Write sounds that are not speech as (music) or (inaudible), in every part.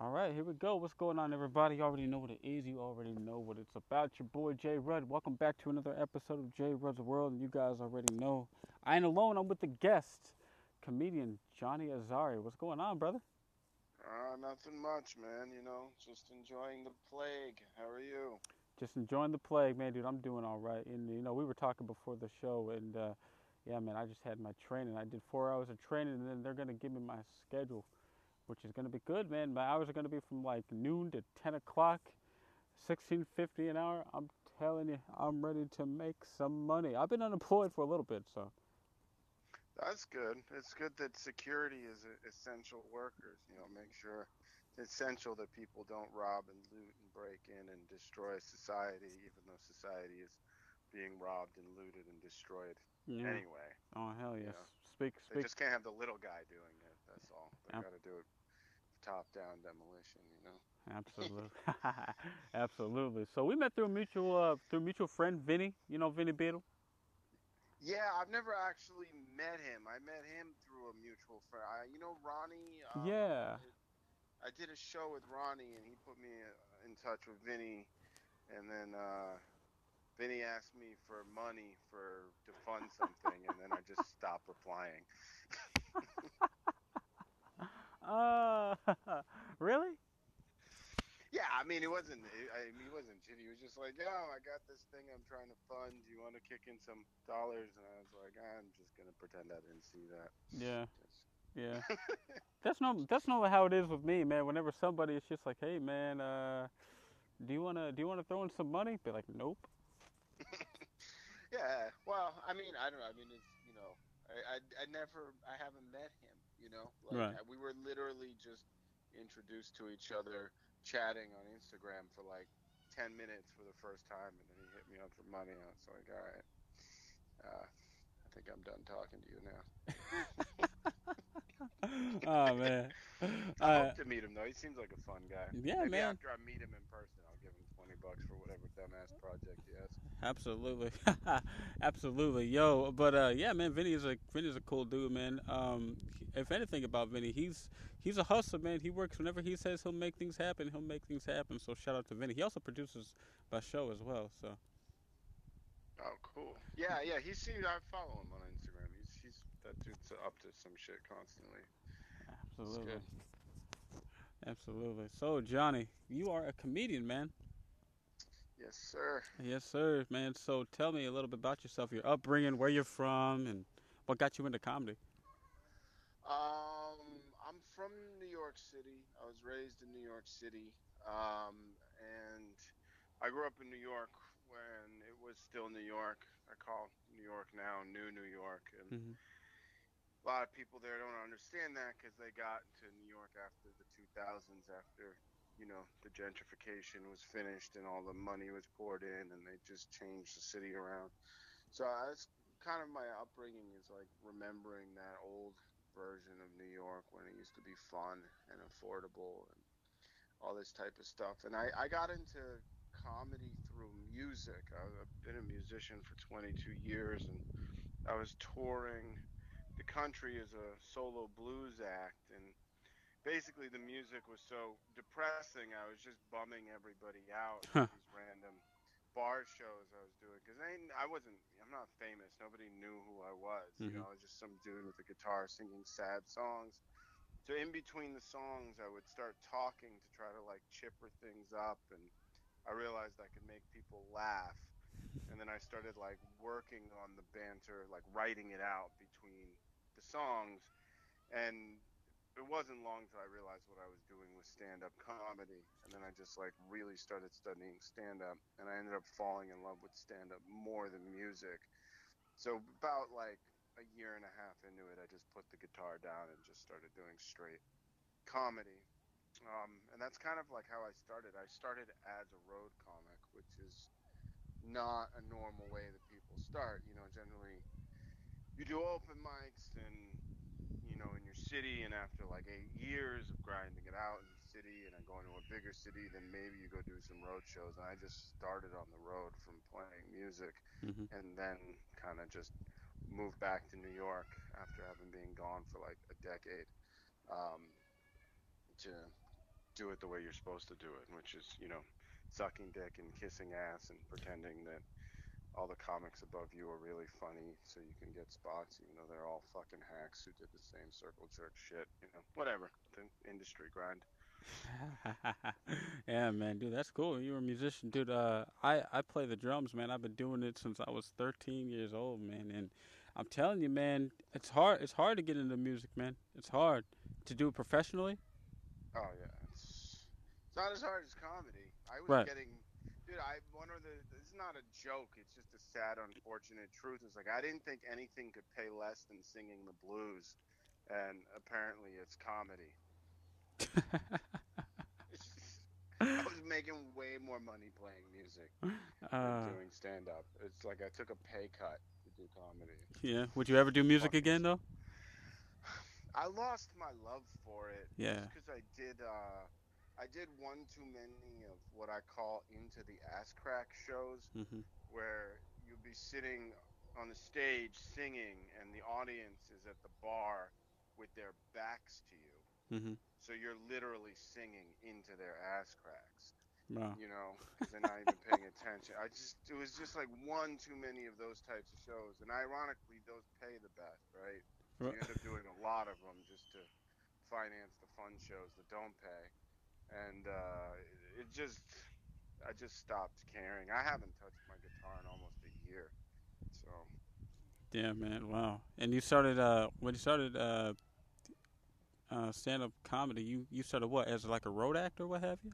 All right, here we go. What's going on, everybody? You already know what it is. You already know what it's about. Your boy Jay Rudd. Welcome back to another episode of Jay Rudd's World. And you guys already know I ain't alone. I'm with the guest, comedian Johnny Azari. What's going on, brother? Uh, nothing much, man. You know, just enjoying the plague. How are you? Just enjoying the plague, man, dude. I'm doing all right. And you know, we were talking before the show, and uh, yeah, man, I just had my training. I did four hours of training, and then they're gonna give me my schedule which is going to be good, man. My hours are going to be from like noon to 10 o'clock, 16.50 an hour. I'm telling you, I'm ready to make some money. I've been unemployed for a little bit, so. That's good. It's good that security is essential workers. You know, make sure it's essential that people don't rob and loot and break in and destroy society, even though society is being robbed and looted and destroyed. Yeah. Anyway. Oh hell yes. You know, speak. Speak. They just can't have the little guy doing it. That's all. They got to do it top-down demolition, you know. Absolutely, (laughs) absolutely. So we met through a mutual uh, through mutual friend Vinny. You know Vinny Beetle. Yeah, I've never actually met him. I met him through a mutual friend. I, you know Ronnie. Um, yeah. I did a show with Ronnie, and he put me uh, in touch with Vinny, and then uh, Vinny asked me for money for to fund something, and then I just (laughs) stopped replying. (laughs) Uh, (laughs) really? Yeah, I mean, it wasn't. I mean, he wasn't shitty. He was just like, "Yo, I got this thing I'm trying to fund. Do you want to kick in some dollars?" And I was like, "I'm just gonna pretend I didn't see that." Yeah. Just... Yeah. (laughs) that's no. That's not how it is with me, man. Whenever somebody is just like, "Hey, man, uh, do you wanna do you wanna throw in some money?" Be like, "Nope." (laughs) yeah. Well, I mean, I don't. know. I mean, it's you know, I, I I never I haven't met him you know, like right. we were literally just introduced to each other, chatting on Instagram for like ten minutes for the first time, and then he hit me up for money. I was like, all right, uh, I think I'm done talking to you now. (laughs) oh man, (laughs) I uh, hope to meet him though. He seems like a fun guy. Yeah, Maybe man. After I meet him in person, I'll give him twenty bucks for whatever dumbass project he has. Absolutely, (laughs) absolutely, yo. But uh, yeah, man, Vinny is a Vinny is a cool dude, man. Um, if anything about Vinny, he's he's a hustler, man. He works whenever he says he'll make things happen. He'll make things happen. So shout out to Vinny. He also produces my show as well. So. Oh, cool. Yeah, yeah. he seems I follow him on Instagram. He's he's that dude's up to some shit constantly. Absolutely. Absolutely. So Johnny, you are a comedian, man. Yes, sir. Yes, sir, man. So tell me a little bit about yourself, your upbringing, where you're from, and what got you into comedy. Um, I'm from New York City. I was raised in New York City, um, and I grew up in New York when it was still New York. I call New York now New New York, and mm-hmm. a lot of people there don't understand that because they got to New York after the 2000s, after you know the gentrification was finished and all the money was poured in and they just changed the city around. So that's kind of my upbringing is like remembering that old version of new york when it used to be fun and affordable and all this type of stuff. And i, I got into comedy through music. I've been a musician for 22 years and i was touring. The country as a solo blues act and basically the music was so depressing. I was just bumming everybody out huh. these random bar shows I was doing because I I wasn't I'm not famous. Nobody knew who I was. Mm-hmm. You know, I was just some dude with a guitar singing sad songs. So in between the songs, I would start talking to try to like chipper things up, and I realized I could make people laugh. And then I started like working on the banter, like writing it out between the songs, and it wasn't long till I realized what I was doing was stand up comedy. And then I just like really started studying stand up and I ended up falling in love with stand up more than music. So about like a year and a half into it, I just put the guitar down and just started doing straight comedy. Um, and that's kind of like how I started. I started as a road comic, which is not a normal way that people start. You know, generally you do open mics and you know, in your city, and after like eight years of grinding it out in the city, and then going to a bigger city, then maybe you go do some road shows. And I just started on the road from playing music, mm-hmm. and then kind of just moved back to New York after having been gone for like a decade um, to do it the way you're supposed to do it, which is you know sucking dick and kissing ass and pretending that all the comics above you are really funny so you can get spots even though they're all fucking hacks who did the same circle jerk shit you know whatever the industry grind (laughs) yeah, man, dude, that's cool. You're a musician, dude. Uh, I I play the drums, man. I've been doing it since I was 13 years old, man. And I'm telling you, man, it's hard. It's hard to get into music, man. It's hard to do it professionally. oh yeah it's, it's not as hard as comedy i was Right. getting dude i one of the it's not a joke it's just a sad unfortunate truth it's like i didn't think anything could pay less than singing the blues and apparently it's comedy (laughs) I was making way more money playing music uh, than doing stand up. It's like I took a pay cut to do comedy. yeah. Would you ever do music Fucking again, though? (sighs) I lost my love for it. Yeah. Because I did, uh, I did one too many of what I call into the ass crack shows, hmm where you'd be sitting on the stage singing, and the audience is at the bar with their backs to you. hmm So you're literally singing into their ass cracks. Wow. you know, because they're not even paying attention. I just, it was just like one too many of those types of shows, and ironically, those pay the best, right? So you end up doing a lot of them just to finance the fun shows that don't pay, and uh, it, just, I just stopped caring. I haven't touched my guitar in almost a year, so Yeah, man. Wow. And you started uh when you started uh uh stand up comedy, you you started what as like a road actor, what have you?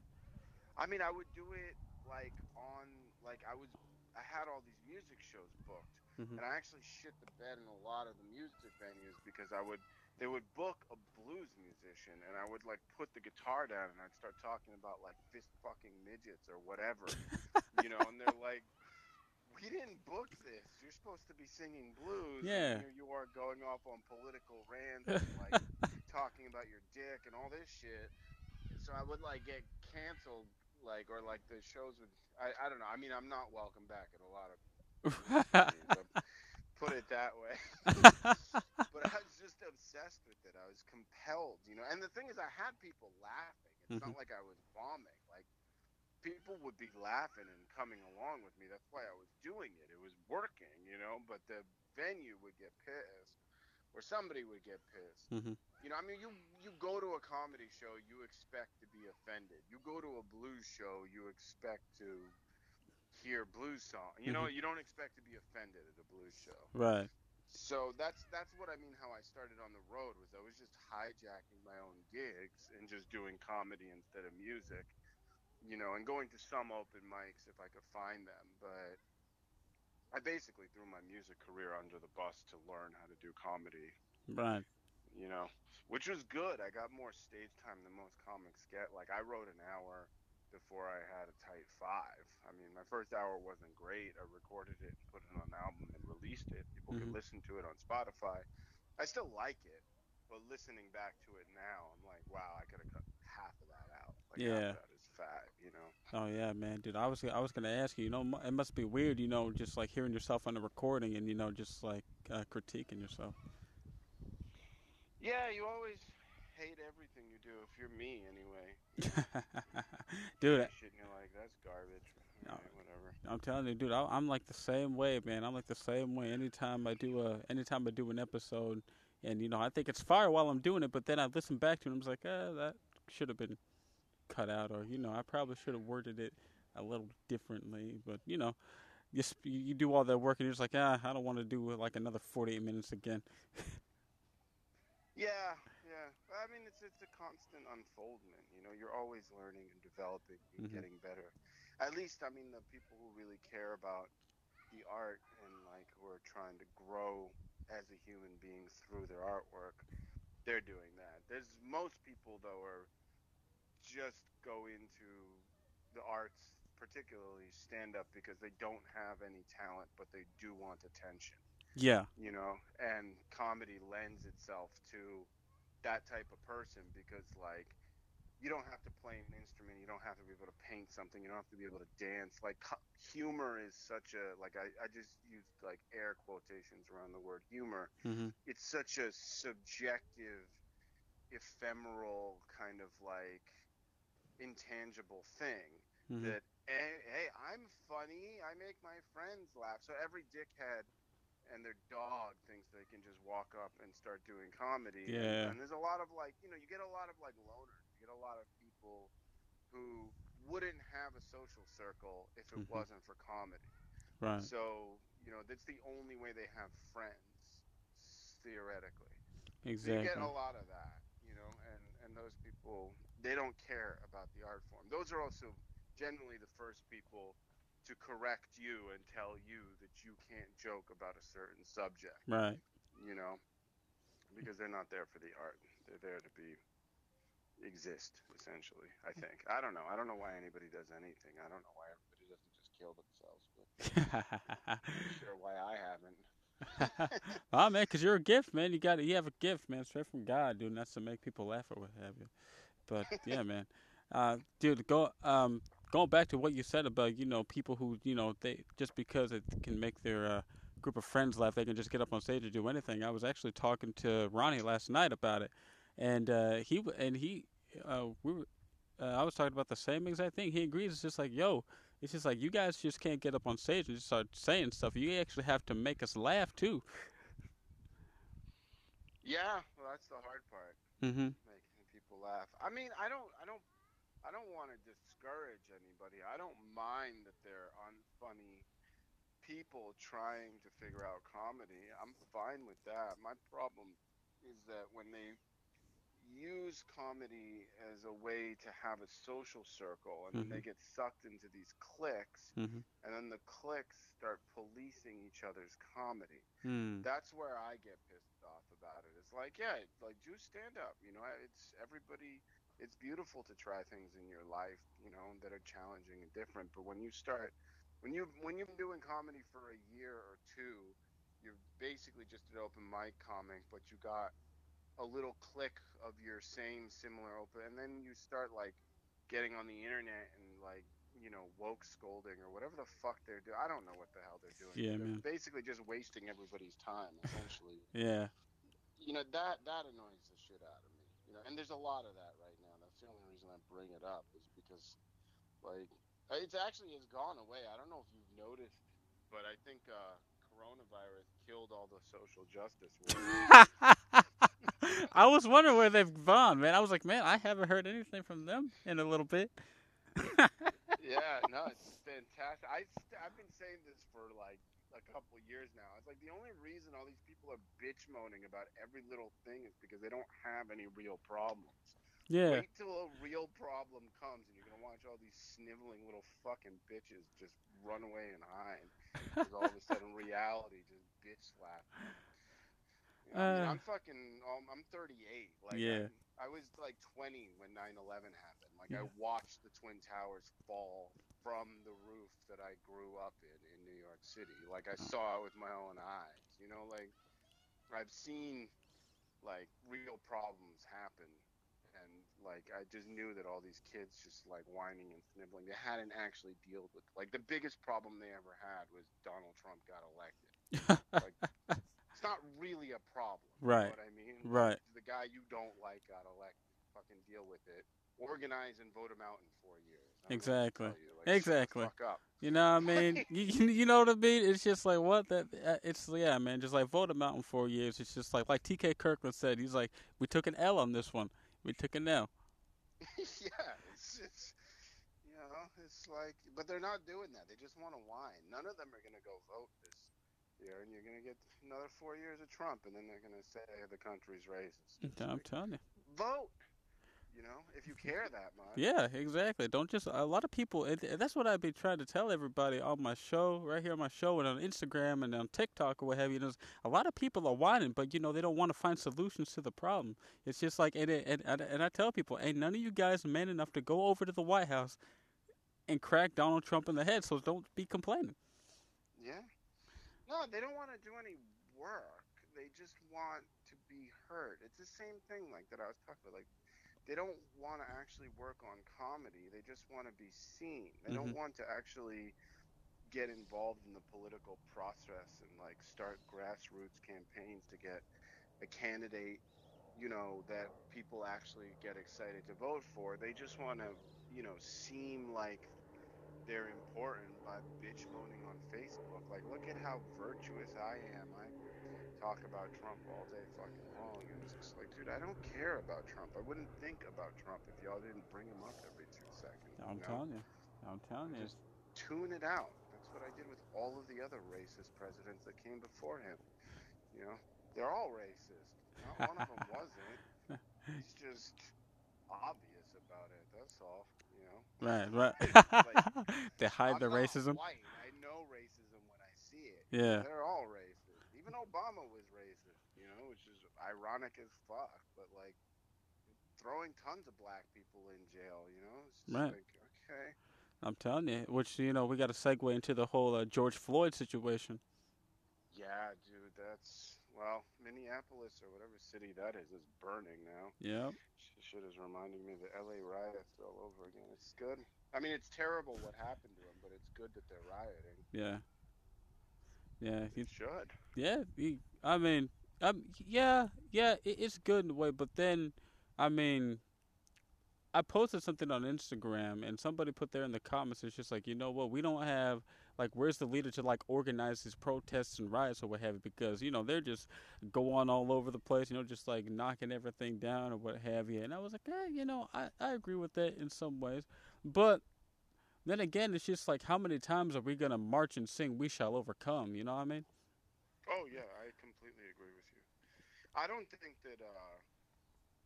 I mean, I would do it like on, like I was, I had all these music shows booked. Mhm. and I actually shit the bed in a lot of the music venues because I would they would book a blues musician and I would like put the guitar down and I'd start talking about like fist fucking midgets or whatever, (laughs) you know, and they're like, "We didn't book this. You're supposed to be singing blues. Yeah. And you are going off on political rants and like (laughs) talking about your dick and all this shit." So I would like get canceled, like or like the shows would. I I don't know. I mean, I'm not welcome back at a lot of (laughs) put it that way. but I was just obsessed with it. I was compelled, you know. And the thing is, I had people laughing. It's not like I was bombing. Like people would be laughing and coming along with me. That's why I was doing it. It was working, you know. But the venue would get pissed, or somebody would get pissed. Mhm. You know, I mean, you you go to a comedy show, you expect to be offended. You go to a blues show, you expect to hear blues song. You know, you don't expect to be offended at a blues show. Right. So that's that's what I mean. How I started on the road was I was just hijacking my own gigs and just doing comedy instead of music. You know, and going to some open mics if I could find them, but I basically threw my music career under the bus to learn how to do comedy Right. you know, which was good. I got more stage time than most comics get. Like I wrote an hour before I had a tight five. I mean, my first hour wasn't great. I recorded it, and put it on an album, and released it. People Mhm. can listen to it on Spotify. I still like it, but listening back to it now, I'm like, wow, I could have cut half of that out. Like Yeah. that is fat, you know. Oh yeah, man, dude. I was I was gonna ask you. You know, it must be weird, you know, just like hearing yourself on the recording and you know, just like uh, critiquing yourself. Yeah, you always hate everything you do if you're me anyway. (laughs) dude, Shit, you're like, that's garbage. No. Alright, whatever. I'm telling you, dude, I, I'm like the same way, man. I'm like the same way. Anytime I do a, anytime I do an episode, and you know, I think it's fire while I'm doing it, but then I listen back to it, and I'm just like, eh, that should have been cut out, or you know, I probably should have worded it a little differently. But you know, you sp- you do all that work, and you're just like, ah, I don't want to do like another 48 minutes again. (laughs) Yeah, yeah. I mean, it's it's a constant unfoldment. You know, you're always learning and developing and Mhm. getting better. At least, I mean, the people who really care about the art and like who are trying to grow as a human being through their artwork, they're doing that. There's most people though are just go into the arts, particularly stand up, because they don't have any talent, but they do want attention Yeah, you know and comedy lends itself to that type of person because like you don't have to play an instrument you don't have to be able to paint something you don't have to be able to dance like humor is such a like I, I just used like air quotations around the word humor hmm it's such a subjective ephemeral kind of like intangible thing Mhm. that hey, hey, I'm funny, I make my friends laugh. So every dickhead and their dog thinks they can just walk up and start doing comedy. Yeah. And, there's a lot of like, you know, you get a lot of like loners. You get a lot of people who wouldn't have a social circle if it Mhm. wasn't for comedy. Right. So, you know, that's the only way they have friends, theoretically. So Exactly. you get a lot of that, you know, and, and those people, they don't care about the art form. Those are also generally the first people to correct you and tell you that you can't joke about a certain subject, Right. you know, because they're not there for the art. They're there to be exist essentially i think i don't know i don't know why anybody does anything i don't know why everybody doesn't just kill themselves but i'm sure why i haven't (laughs) oh man, cause you're a gift, man. You got you have a gift, man, straight from God, dude. And that's to make people laugh or what have you. But yeah, man, uh, dude, go um going back to what you said about you know people who you know they just because it can make their uh, group of friends laugh, they can just get up on stage and do anything. I was actually talking to Ronnie last night about it, and uh, he and he uh, we were. Uh, I was talking about the same exact thing. He agrees. It's just like, yo, it's just like you guys just can't get up on stage and just start saying stuff. You actually have to make us laugh too. yeah well that's the hard part Mm-hmm. making people laugh. I mean, I don't, I don't, I don't want to discourage anybody. I don't mind that they're unfunny people trying to figure out comedy. I'm fine with that. My problem is that when they use comedy as a way to have a social circle and then they get sucked into these cliques Mm-hmm. and then the cliques start policing each other's comedy Mm. that's where I get pissed off about it. It's like, yeah, like do stand up. You know, it's everybody. It's beautiful to try things in your life, you know, that are challenging and different. But when you start, when you when you've been doing comedy for a year or two, you're basically just an open mic comic, but you got a little click of your same similar open, and then you start like getting on the internet and like you know woke scolding or whatever the fuck they're doing. I don't know what the hell they're doing. Yeah, they're man. basically just wasting everybody's time essentially. (laughs) Yeah. you know that that annoys the shit out of me. You know, and there's a lot of that right the only reason I bring it up is because like it's actually has gone away. I don't know if you've noticed, but I think uh, coronavirus killed all the social justice. (laughs) I was wondering where they've gone, man. I was like, man, I haven't heard anything from them in a little bit. (laughs) yeah, no, it's fantastic. I st- I've been saying this for like a couple years now. It's like the only reason all these people are bitch moaning about every little thing is because they don't have any real problems. Yeah. Wait till a real problem comes and you're gonna watch all these sniveling little fucking bitches just run away and hide. (laughs) Because all of a sudden reality just bitch slap. you. Know, I mean, Uh. I'm fucking. Um, I'm 38. Like, Yeah. I, I was like 20 when 9/11 happened. Like, I watched the twin towers fall from the roof that I grew up in in New York City. Like, I saw it with my own eyes. You know, like I've seen like real problems happen like I just knew that all these kids just like whining and sniveling. They hadn't actually dealt with like the biggest problem they ever had was Donald Trump got elected. (laughs) Like it's not really a problem. Right. You know what I mean? Right. The guy you don't like got elected. Fucking deal with it. Organize and vote him out in four years. I don't know what to Exactly. you. Like, Exactly. fuck up. You know what I mean? (laughs) you, you you know what I mean? It's just like what that uh, it's yeah, man. Just like vote him out in four years. It's just like like T.K. Kirkland said. He's like, we took an L on this one. We took a L. (laughs) yeah, it's, it's you know, it's like, but they're not doing that. They just want to whine. None of them are gonna go vote this year, and you're gonna get another four years of Trump, and then they're gonna say the country's racist. It's I'm like, telling you. vote. You know, if you care that much. Yeah, exactly. Don't just a lot of people. And that's what I've been trying to tell everybody on my show, right here on my show, and on Instagram and on TikTok or what have you. There's a lot of people are whining, but you know they don't want to find solutions to the problem. It's just like and it- and and, and I tell people, ain't none of you guys man enough to go over to the White House and crack Donald Trump in the head. So don't be complaining. Yeah. No, they don't want to do any work. They just want to be heard. It's the same thing like that I was talking about. Like they don't want to actually work on comedy. They just want to be seen. They Mhm. don't want to actually get involved in the political process and like start grassroots campaigns to get a candidate you know, that people actually get excited to vote for. They just want to, you know, seem like they're important by bitch moaning on Facebook. Like, look at how virtuous I am. I talk about Trump all day fucking long. And it's just like, dude, I don't care about Trump. I wouldn't think about Trump if y'all didn't bring him up every two seconds. I'm you know? telling you. I'm telling you. Just tune it out. That's what I did with all of the other racist presidents that came before him. You know, they're all racist. Not one of them (laughs) wasn't. He's just obvious about it. That's all. You know. Right, right. Like, (laughs) they hide I'm the racism. White. I know racism when I see it. Yeah. They're all racist. Even Obama was racist. You know, which is ironic as fuck. But like, throwing tons of black people in jail. You know, it's just Right. like okay. I'm telling you. Which you know we got to segue into the whole uh, George Floyd situation. Yeah, dude, that's well, Minneapolis or whatever city that is is burning now. Yeah. Sh- Shit is reminding me of the LA riots all over again. It's good. I mean, it's terrible what happened to them, but it's good that they're rioting. Yeah. Yeah. he, It should. yeah. You, I mean, um, yeah, yeah. It, it's good in a way, but then, I mean, I posted something on Instagram, and somebody put there in the comments, it's just like, you know what? We don't have like, where's the leader to like organize these protests and riots or what have you? Because you know they're just going all over the place, you know, just like knocking everything down or what have you. And I was like, eh, you know, I I agree with that in some ways, but then again, it's just like, how many times are we gonna march and sing "We Shall Overcome"? You know what I mean? Oh yeah, I completely agree with you. I don't think that uh,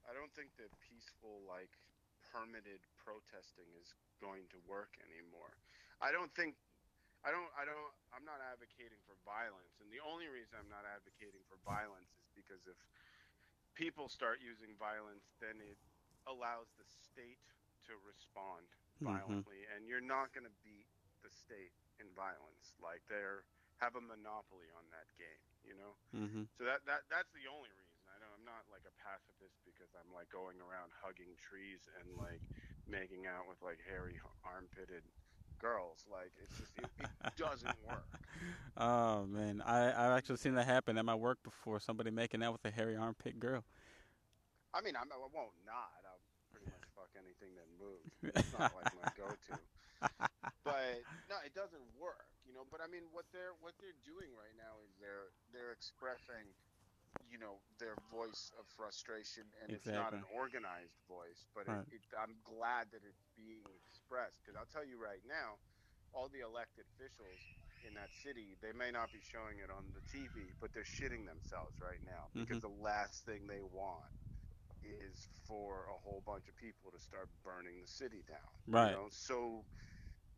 I don't think that peaceful like permitted protesting is going to work anymore. I don't think I don't I don't I'm not advocating for violence and the only reason I'm not advocating for violence is because if people start using violence then it allows the state to respond Violently and you're not going to beat the state in violence like they're have a monopoly on that game, you know? Mm-hmm. So that that that's the only reason. I don't, I'm not like a pacifist because I'm like going around hugging trees and like making out with like hairy armpitted girls. Like it's just it, it (laughs) doesn't work. Oh man, I I've actually seen that happen at my work before. Somebody making out with a hairy armpit girl. I mean, I'm, I won't not. I'll pretty much fuck anything that moves. It's not like my go-to. (laughs) But no, it doesn't work. You know. But I mean, what they're what they're doing right now is they're they're expressing, you know, their voice of frustration, and it's not an organized voice. But Right. it, it, I'm glad that it's being expressed because I'll tell you right now, all the elected officials in that city, they may not be showing it on the TV, but they're shitting themselves right now because mm-hmm. the last thing they want is for a whole bunch of people to start burning the city down. Right. You know? So,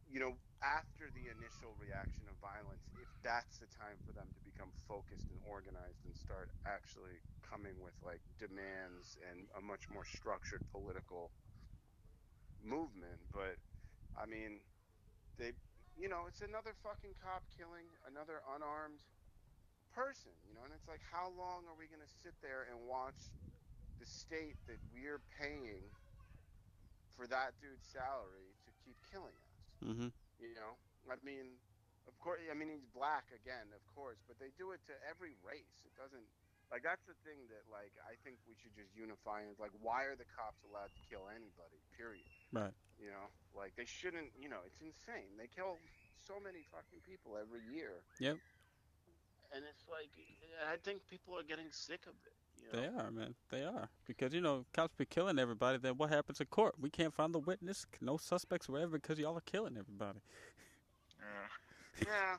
you know, after the initial reaction of violence, if that's the time for them to become focused and organized and start actually coming with like demands and a much more structured political movement. But I mean, they, you know, it's another fucking cop killing another unarmed person, you know, and it's like, how long are we going to sit there and watch the state that we're paying for that dude's salary to keep killing us? Mm-hmm. You know, I mean, of course, I mean he's black again, of course, but they do it to every race. It doesn't like that's the thing that like I think we should just unify. and like, why are the cops allowed to kill anybody? Period. Right. You know, like they shouldn't. You know, it's insane. They kill so many fucking people every year. Yep. And it's like, I think people are getting sick of it. You know? They are, man. They are because you know cops be killing everybody. Then what happens in court? We can't find the witness, no suspects, whatever, because y'all are killing everybody. yeah.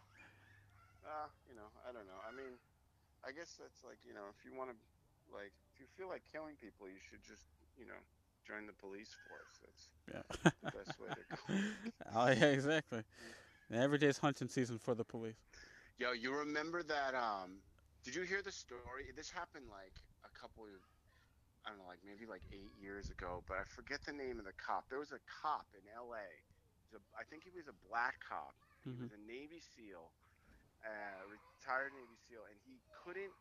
Uh, you know, I don't know. I mean, I guess that's like, you know, if you want to, like, if you feel like killing people, you should just, you know, join the police force. That's Yeah. the best way to go. (laughs) oh yeah, exactly. Every day's hunting season for the police. Yo, you remember that? Um, did you hear the story? This happened like couple of, I don't know, like maybe like eight years ago, but I forget the name of the cop. There was a cop in L.A. A- I think he was a black cop. He Mhm. was a Navy SEAL, uh, retired Navy SEAL, and he couldn't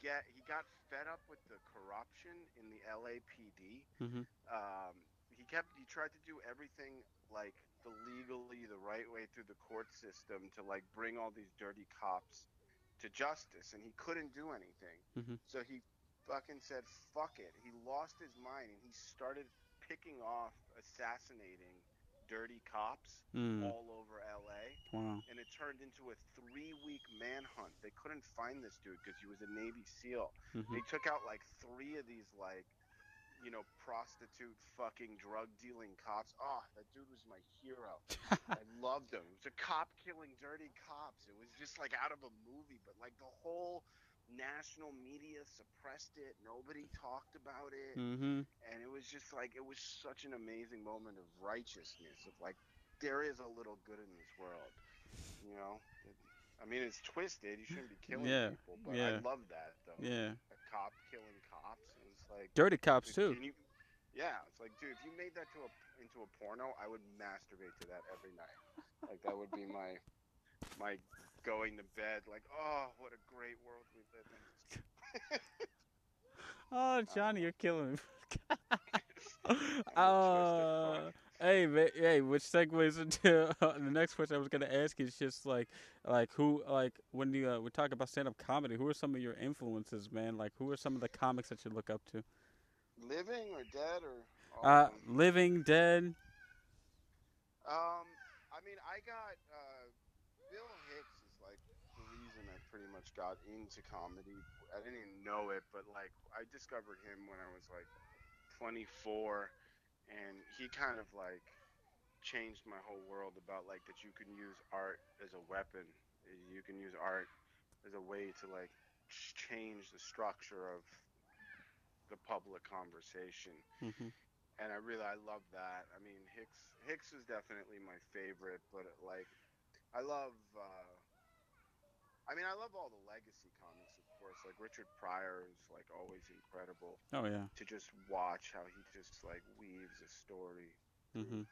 get. He got fed up with the corruption in the LAPD. Mm-hmm. Um, he kept. He tried to do everything like the legally the right way through the court system to like bring all these dirty cops to justice, and he couldn't do anything. Mhm. So he fucking said fuck it. He lost his mind and he started picking off assassinating dirty cops Mm. all over LA Wow. and it turned into a 3-week manhunt. They couldn't find this dude cuz he was a Navy SEAL. Mhm. They took out like 3 of these like you know, prostitute fucking drug dealing cops. Oh, that dude was my hero. (laughs) I loved him. It was a cop killing dirty cops. It was just like out of a movie, but like the whole national media suppressed it. Nobody talked about it. Mhm. And it was just like it was such an amazing moment of righteousness of like there is a little good in this world. You know? It, I mean, it's twisted. You shouldn't be killing Yeah, people, but yeah. I love that though. Yeah. A cop killing cops. It was like Dirty cops too. you- yeah, it's like, dude, if you made that to a into a porno, I would masturbate to that every night. Like that would be my my going to bed. Like, oh, what a great world we live in. (laughs) Oh, Johnny, you're killing me. (laughs) (laughs) I'm uh, hey, ma- hey, which segues into uh, the next question I was gonna ask is just like, like who, like when you uh, we talk about stand-up comedy, who are some of your influences, man? Like, who are some of the comics that you look up to? living or dead or all Uh, living, dead. Um, I mean, I got uh, Bill Hicks is like the reason Got into comedy. I didn't even know it, but like I discovered him when I was like 24, and he kind of like changed my whole world about like that you can use art as a weapon. You can use art as a way to like change the structure of the public conversation hmm and I really I love that. I mean Hicks Hicks is definitely my favorite, but like I love uh I mean I love all the legacy comics of course. Like Richard Pryor is like always incredible Oh yeah. to just watch how he just like weaves a story hmm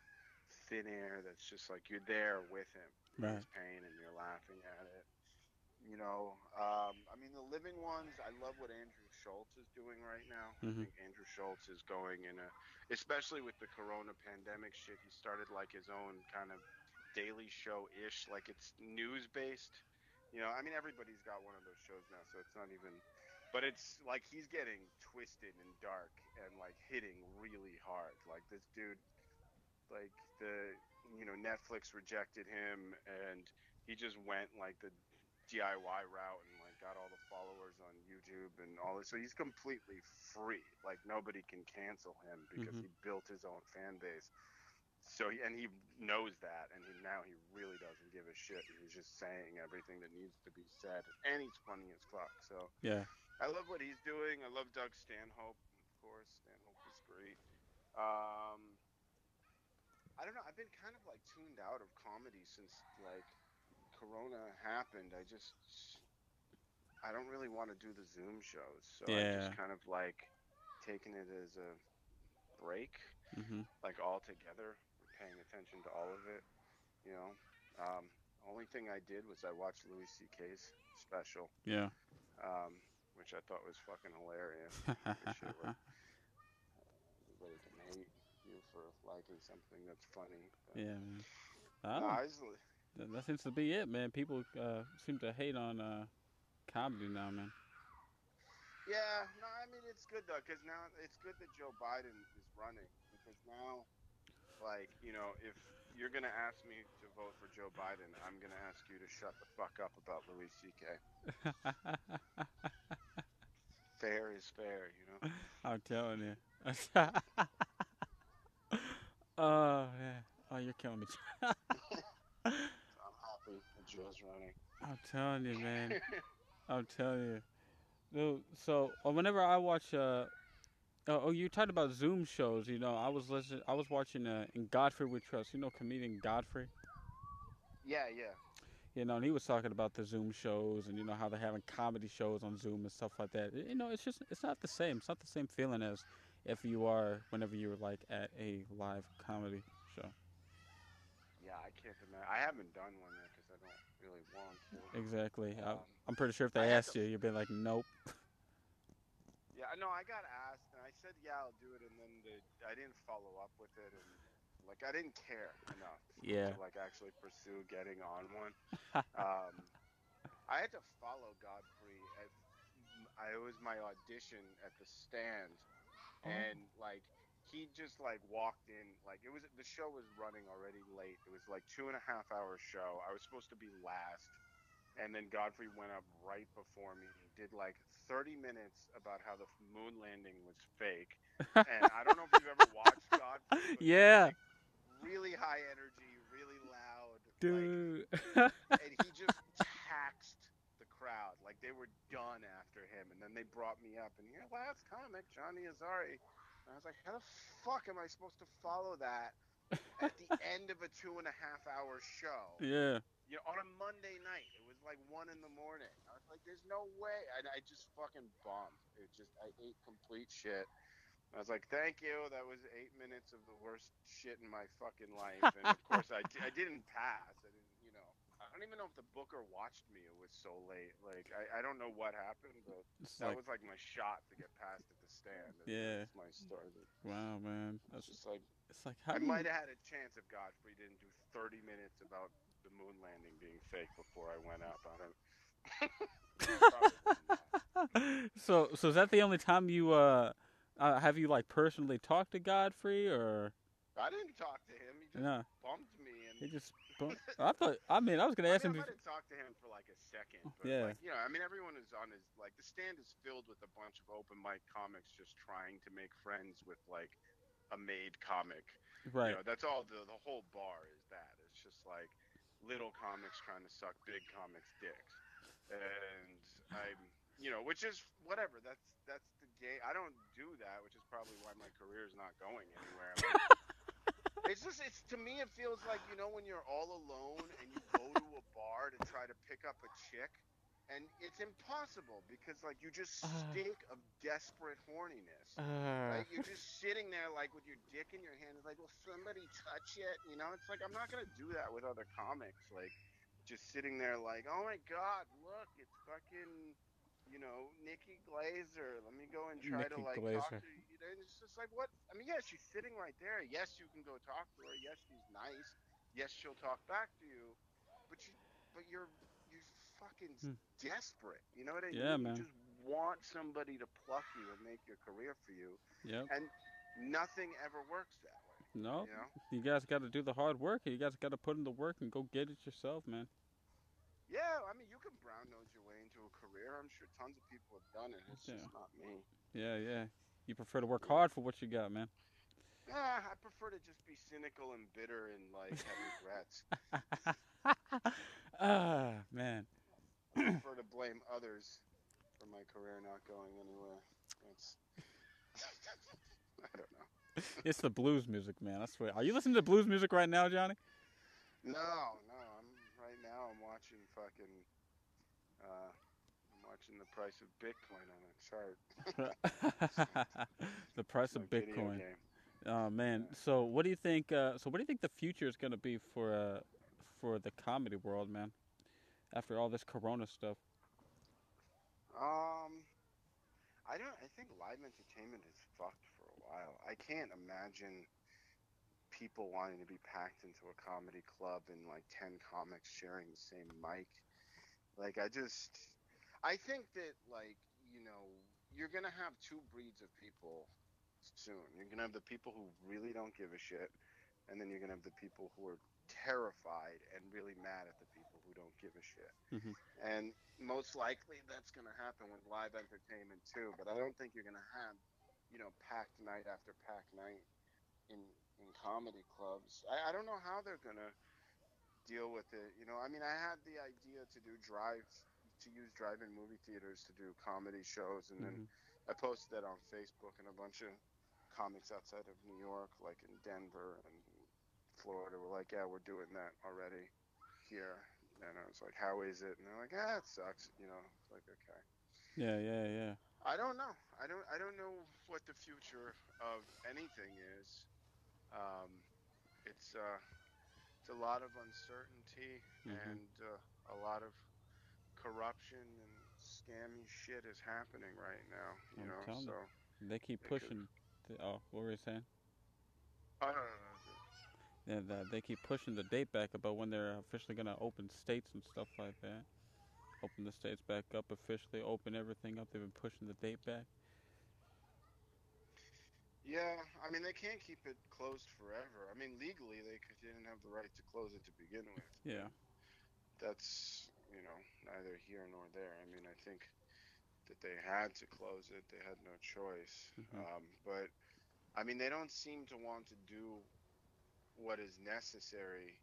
thin air that's just like you're there with him Right. his pain and you're laughing at it. You know, um, I mean the living ones. I love what Andrew Schulz is doing right now. Mhm. I think Andrew Schulz is going in a, especially with the Corona pandemic shit. He started like his own kind of daily show ish, like it's news based. You know, I mean everybody's got one of those shows now, so it's not even. But it's like he's getting twisted and dark and like hitting really hard. Like this dude, like the you know Netflix rejected him and he just went like the DIY route and like got all the followers on YouTube and all this. So he's completely free. Like nobody can cancel him because Mhm. he built his own fan base. So he, and he knows that, and he now he really doesn't give a shit. He's just saying everything that needs to be said, and he's funny as fuck. So Yeah. I love what he's doing. I love Doug Stanhope, of course. Stanhope is great. Um, I don't know. I've been kind of like tuned out of comedy since like Corona happened. I just I don't really want to do the Zoom shows, so I Yeah. just kind of like taking it as a break, hmm like all together, paying attention to all of it. You know. Um, only thing I did was I watched Louis C.K.'s special Yeah. um, which I thought was fucking hilarious. Everybody can hate you for liking something that's funny. Yeah. Man. I no, I that, that seems to be it, man. People uh, seem to hate on uh, comedy now, man. yeah, no, I mean it's good though, because now it's good that Joe Biden is running, because now, like, you know, if you're gonna ask me to vote for Joe Biden, I'm gonna ask you to shut the fuck up about Louis C.K. (laughs) Fair is fair, you know. I'm telling you. (laughs) oh yeah. Oh, you're killing me. (laughs) I'm happy that Joe's running. I'm telling you, man. I'm telling you. Dude, so uh, whenever I watch, uh, oh, oh, you talked about Zoom shows. You know, I was listening. I was watching uh, in Godfrey with Trust. You know, comedian Godfrey. yeah, yeah. You know, and he was talking about the Zoom shows and you know how they're having comedy shows on Zoom and stuff like that. You know, it's just it's not the same. It's not the same feeling as if you are whenever you're like at a live comedy show. Yeah, I can't imagine. I haven't done one yet because I don't really want to. Exactly. I, Um, I'm pretty sure if they had asked to- you, you'd be like, nope. Yeah, no, I got asked, I said, yeah, I'll do it, and then the, I didn't follow up with it, and like I didn't care enough Yeah. to like actually pursue getting on one. (laughs) um, I had to follow Godfrey at, I, it was my audition at the stand, Oh. and like he just like walked in like it was the show was running already late. It was like two and a half hour show. I was supposed to be last, and then Godfrey went up right before me. He did like 30 minutes about how the moon landing was fake, and I don't know if you've ever (laughs) watched Godfrey. Yeah. like, really high energy, really loud, like, Dude. and he (laughs) just taxed the crowd like they were done after him and then they brought me up and your last comic johnny azari and i was like how the fuck am i supposed to follow that at the (laughs) end of a two and a half hour show yeah. You know on a monday night it was like one in the morning i was like there's no way and i just fucking bombed it just i ate complete shit I was like, "Thank you. That was eight minutes of the worst shit in my fucking life." And of course, I, I didn't pass. I didn't, you know. I don't even know if the booker watched me. It was so late. Like, I, I don't know what happened, but It's that like, was like my shot to get past at the stand. And Yeah. That's my story. wow, man. That's just like it's like I might have had a chance if Godfrey didn't do 30 minutes about the moon landing being fake before I went up. I don't. (laughs) So so is that the only time you uh, uh have you like personally talked to Godfrey or I didn't talk to him. He just no? bumped me and He just bum- I thought I mean I was gonna I, ask mean, him. I might have talked to him for like a second, but Yeah. like, you know, I mean, everyone is on his like the stand is filled with a bunch of open mic comics just trying to make friends with like a made comic. right. You know, that's all the the whole bar is that. It's just like little comics trying to suck big comics' dicks, and I'm, you know, which is whatever. That's that's the game. I don't do that, which is probably why my career is not going anywhere. (laughs) It's just it's to me it feels like you know when you're all alone and you go to a bar to try to pick up a chick and it's impossible because like you just Ah. stink of desperate horniness. Uh, like you're just sitting there like with your dick in your hand it's like will somebody touch it? You know it's like i'm not gonna do that with other comics like just sitting there like oh my god look it's fucking you know nikki glazer. Let me go and try to like Glazer. talk to you. And it's just like what? I mean yeah she's sitting right there. Yes you can go talk to her. Yes she's nice. Yes she'll talk back to you. But you but you're fucking Hmm. desperate you know what i Yeah, mean man. you just want somebody to pluck you and make your career for you yep. and nothing ever works that way. No, You know? you guys got to do the hard work. You guys got to put in the work and go get it yourself, man. Yeah, I mean, you can brown nose your way into a career. I'm sure tons of people have done it. It's Yeah. just not me. Yeah, yeah. You prefer to work hard for what you got, man. Yeah, I prefer to just be cynical and bitter and like have (laughs) regrets. ah, man. I (clears throat) prefer to blame others for my career not going anywhere. It's (laughs) I don't know. It's the blues music, man. I swear. Are you listening to blues music right now, Johnny? No, no. I'm right now. I'm watching fucking. Uh, I'm watching the price of Bitcoin on a chart. (laughs) the price of Bitcoin. Oh man. Yeah. So what do you think? Uh, so what do you think the future is going to be for uh, for the comedy world, man? After all this Corona stuff. Um, I don't. I think live entertainment is fucked for a while. I can't imagine people wanting to be packed into a comedy club and like ten comics sharing the same mic. Like I just, I think that like you know you're gonna have two breeds of people soon. You're gonna have the people who really don't give a shit, and then you're gonna have the people who are terrified and really mad at the give a shit. Mhm. And most likely that's going to happen with live entertainment too. But I don't think you're going to have, you know, packed night after packed night in in comedy clubs. I, I don't know how they're going to deal with it. You know, I mean, I had the idea to do drive to use drive-in movie theaters to do comedy shows, and then Mhm. I posted that on Facebook, and a bunch of comics outside of New York, like in Denver and Florida, were like, "Yeah, we're doing that already here." And I was like, "How is it?" And they're like, "Ah, it sucks." You know, it's like okay. Yeah, yeah, yeah. I don't know. I don't. I don't know what the future of anything is. Um, it's uh, it's a lot of uncertainty Mhm. and uh, a lot of corruption and scammy shit is happening right now. You I'm know, so They keep They could- pushing. The, oh, what were you saying? I don't know. Yeah, the, they keep pushing the date back about when they're officially going to open states and stuff like that. open the states back up officially, open everything up. They've been pushing the date back. Yeah, I mean they can't keep it closed forever. I mean legally they didn't have the right to close it to begin with. (laughs) Yeah. That's you know neither here nor there. I mean I think that they had to close it. They had no choice. Mhm. Um, but I mean they don't seem to want to do what is necessary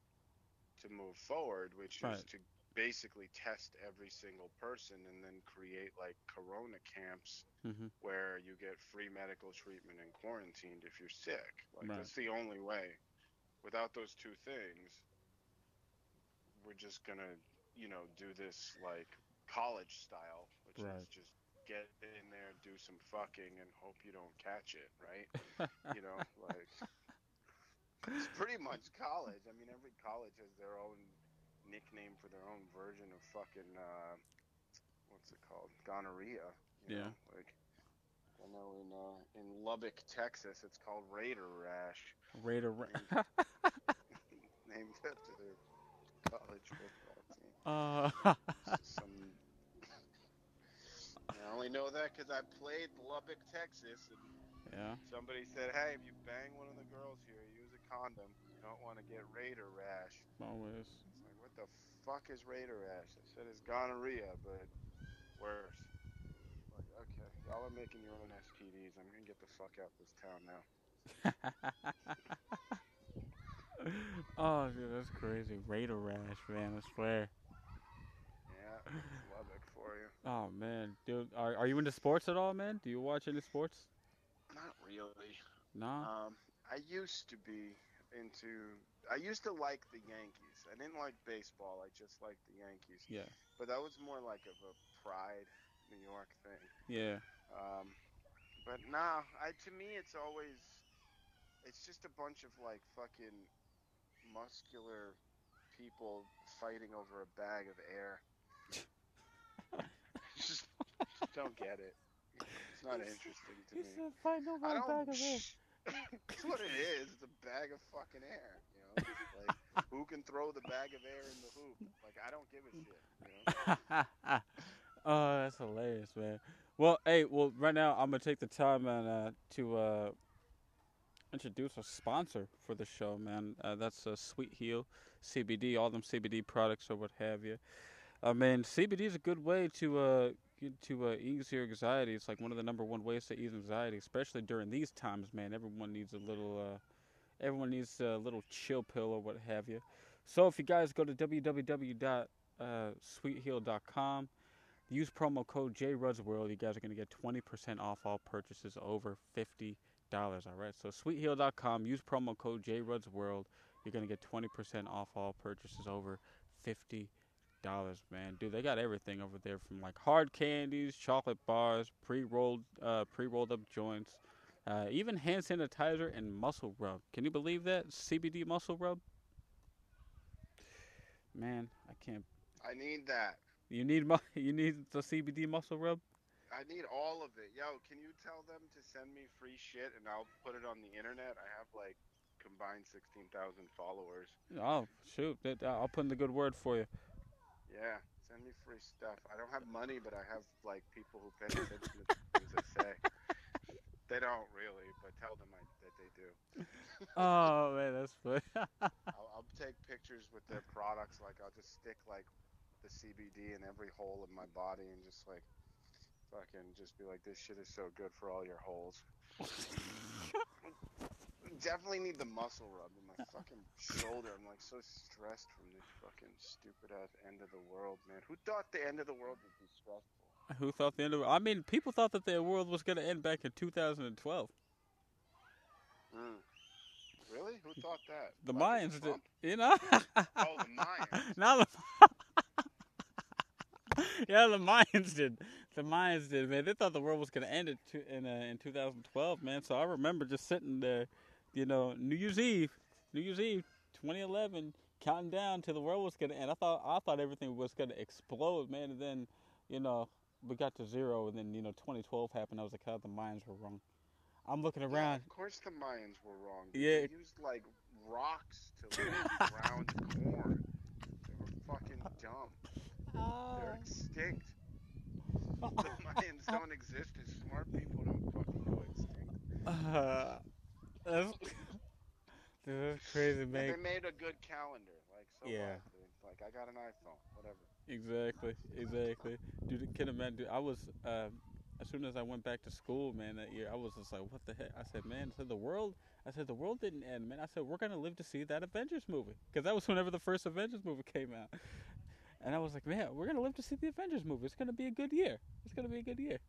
to move forward, which Right. is to basically test every single person and then create like corona camps Mhm. where you get free medical treatment and quarantined if you're sick. Like Right. that's the only way. Without those two things, we're just gonna, you know, do this like college style, which is just get in there, do some fucking, and hope you don't catch it, right? (laughs) you know, like it's pretty much college. I mean, every college has their own nickname for their own version of fucking uh, what's it called, gonorrhea. You Yeah. Know? Like I know in uh, in Lubbock, Texas, it's called Raider rash, Raider. Ra- named (laughs) after their college football team. uh, Some. (laughs) I only know that because I played Lubbock, Texas, and yeah. somebody said, "Hey, if you bang one of the girls here, a condom. You don't want to get Raider rash." Always. It's like, what the fuck is Raider rash? I said it's gonorrhea, but worse. Like, okay, y'all are making your own STDs. I'm gonna get the fuck out of this town now. (laughs) oh, dude, that's crazy. Raider rash, man. I swear. Yeah, it's Lubbock for you. (laughs) Oh man, dude, are are you into sports at all, man? Do you watch any sports? Not really. Nah. Um, I used to be into. I used to like the Yankees. I didn't like baseball. I just liked the Yankees. Yeah. But that was more like of a pride New York thing. Yeah. Um, but nah, I to me it's always it's just a bunch of like fucking muscular people fighting over a bag of air. (laughs) (laughs) just, just don't get it. It's not interesting to me. fighting over I a bag of air. That's what it is. It's a bag of fucking air. You know, like (laughs) who can throw the bag of air in the hoop? Like I don't give a shit. You know. (laughs) oh, that's hilarious, man. Well, hey, well, right now I'm gonna take the time and uh, to uh, introduce a sponsor for the show, man. Uh, that's uh, Sweet Heal CBD, all them CBD products or what have you. I mean, CBD is a good way to uh, get to uh, ease your anxiety. It's like one of the number one ways to ease anxiety, especially during these times, man. Everyone needs a little, uh, everyone needs a little chill pill or what have you. So if you guys go to www.sweetheal.com, use promo code JRudsWorld, you guys are going to get 20% off all purchases over $50. All right, so sweetheal.com, use promo code JRudsWorld, you're going to get 20% off all purchases over $50. Man, dude, they got everything over there from like hard candies, chocolate bars, pre-rolled, uh, pre-rolled up joints, uh, even hand sanitizer and muscle rub. Can you believe that CBD muscle rub? Man, I can't. I need that. You need mu- (laughs) you need the CBD muscle rub. I need all of it. Yo, can you tell them to send me free shit and I'll put it on the internet? I have like combined 16,000 followers. Oh shoot, that, I'll put in the good word for you. Yeah, send me free stuff. I don't have money, but I have like people who pay attention to things I say. They don't really, but tell them I, that they do. (laughs) Oh man, that's funny. (laughs) I'll, I'll take pictures with their products. Like I'll just stick like the CBD in every hole of my body and just like fucking just be like, this shit is so good for all your holes. (laughs) Definitely need the muscle rub in my fucking shoulder. I'm like so stressed from this fucking stupid ass end of the world, man. Who thought the end of the world would be stressful? Who thought the end of? I mean, people thought that the world was gonna end back in 2012. Mm. Really? Who thought that? The Fucking Mayans did, you know. Oh, the Mayans. (laughs) Not the. (laughs) yeah, the Mayans did. The Mayans did, man. They thought the world was gonna end in in, uh, in 2012, man. So I remember just sitting there, you know, New Year's Eve, New Year's Eve, 2011, counting down till the world was gonna end. I thought I thought everything was gonna explode, man. And then, you know, we got to zero, and then you know, 2012 happened. I was like, how the Mayans were wrong. I'm looking Yeah, around. of course the Mayans were wrong. Yeah. They used like rocks to like, ground corn. They were fucking dumb. They're extinct. the Mayans (laughs) don't exist. As smart people don't fucking go extinct. Uh, (laughs) that's, (laughs) dude, that's crazy, And man. they made a good calendar. Like so Yeah. Like I got an iPhone. Whatever. Exactly, exactly. Dude, can imagine. Dude, I was um, as soon as I went back to school, man, that year, I was just like, "What the heck?" I said, "Man," I said the world. I said the world didn't end, man. I said we're gonna live to see that Avengers movie because that was whenever the first Avengers movie came out, and I was like, "Man, we're gonna live to see the Avengers movie. It's gonna be a good year. It's gonna be a good year."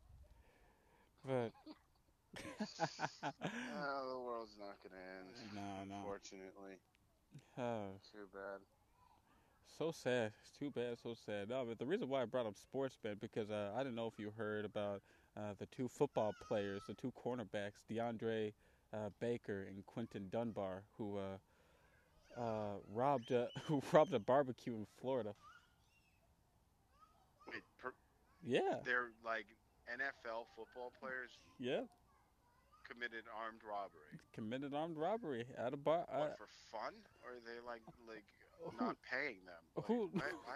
But (laughs) (laughs) Oh, the world's not gonna end. no, no. Unfortunately. Oh, Too bad. So sad. It's too bad. So sad. No, but the reason why I brought up sports, man, because uh, I didn't know if you heard about uh, the two football players, the two cornerbacks, DeAndre uh, Baker and Quinton Dunbar, who uh, uh, robbed a, (laughs) who robbed a barbecue in Florida. Wait, per, Yeah. they're like NFL football players Yeah. committed armed robbery. Committed armed robbery at a bar. Uh, What for fun? Or are they like like not paying them? (laughs) Like, who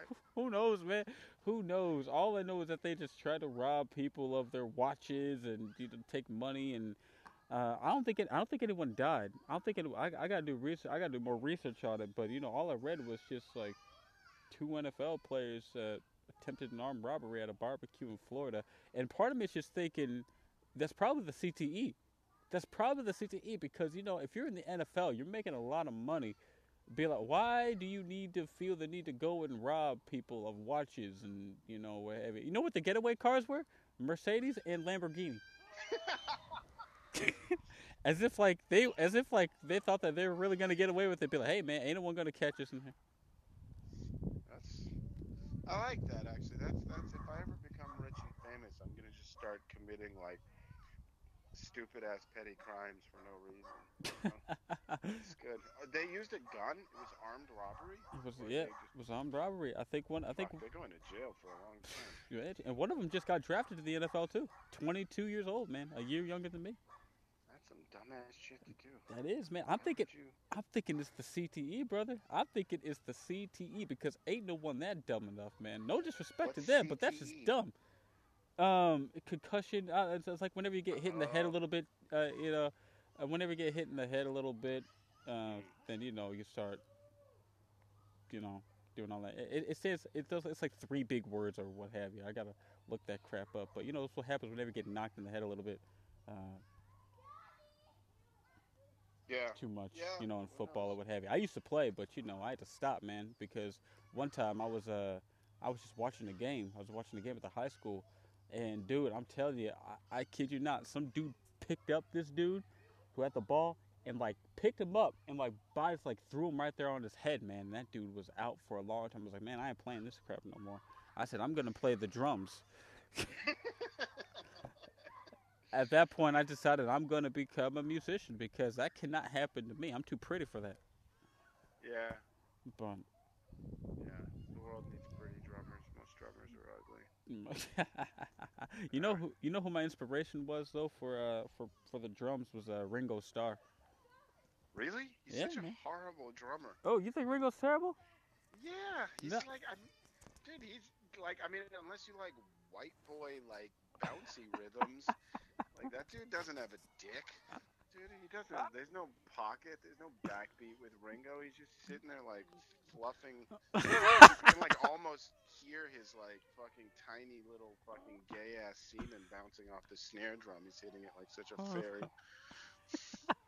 (laughs) who knows, man? Who knows? All I know is that they just try to rob people of their watches and you know, take money and. Uh, I don't think it, I don't think anyone died. I don't think it, I, I gotta do research. I gotta do more research on it. But you know, all I read was just like two NFL players uh, attempted an armed robbery at a barbecue in Florida, and part of me is just thinking that's probably the CTE. That's probably the CTE because you know if you're in the NFL, you're making a lot of money. Be like, why do you need to feel the need to go and rob people of watches and you know whatever? You know what the getaway cars were? Mercedes and Lamborghini. (laughs) as if like they, as if like they thought that they were really gonna get away with it. Be like, hey man, ain't no one gonna catch us in here. That's I like that actually. That's that's if I ever become rich and famous, I'm gonna just start committing like stupid ass petty crimes for no reason. (laughs) It's good. Uh, They used a gun. It was armed robbery. It was yeah, it was armed robbery. I think one. I think Fuck, they're going to jail for a long time. (laughs) And one of them just got drafted to the NFL too. Twenty-two years old, man, a year younger than me. That's some dumbass shit to do. That is, man. I'm How thinking, you- I'm thinking it's the CTE, brother. I'm thinking it's the CTE because ain't no one that dumb enough, man. No disrespect What's to them, but that's just dumb. Um, concussion. Uh, it's, it's like whenever you get hit in the head a Oh. little bit, uh, you know, uh, whenever you get hit in the head a little bit, uh, then you know you start, you know, doing all that. It, it- says it does. It's like three big words or what have you. I gotta look that crap up. But you know, that's what happens whenever you get knocked in the head a little bit. Uh, Yeah. too much, Yeah, you know, in football or what have you. I used to play, but you know, I had to stop, man, because one time I was uh I was just watching the game. I was watching the game at the high school, and dude, I'm telling you, I, I kid you not, some dude picked up this dude who had the ball and like picked him up and like bodies like threw him right there on his head, man. And that dude was out for a long time. I was like, man, I ain't playing this crap no more. I said, I'm gonna play the drums. (laughs) At that point, I decided I'm gonna become a musician because that cannot happen to me. I'm too pretty for that. Yeah. But Yeah. The world needs pretty drummers. Most drummers are ugly. (laughs) you know who you know who my inspiration was though for uh for for the drums was uh Ringo Starr. Really? He's Yeah, such a man. horrible drummer. Oh, you think Ringo's terrible? Yeah. He's No. like, I'm, dude. He's like, I mean, unless you like white boy like bouncy (laughs) rhythms, like that dude doesn't have a dick. Dude, he doesn't. There's no pocket. There's no backbeat with Ringo. He's just sitting there like fluffing. (laughs) you can like almost hear his like fucking tiny little fucking gay ass semen bouncing off the snare drum. He's hitting it like such a Oh. fairy. (laughs)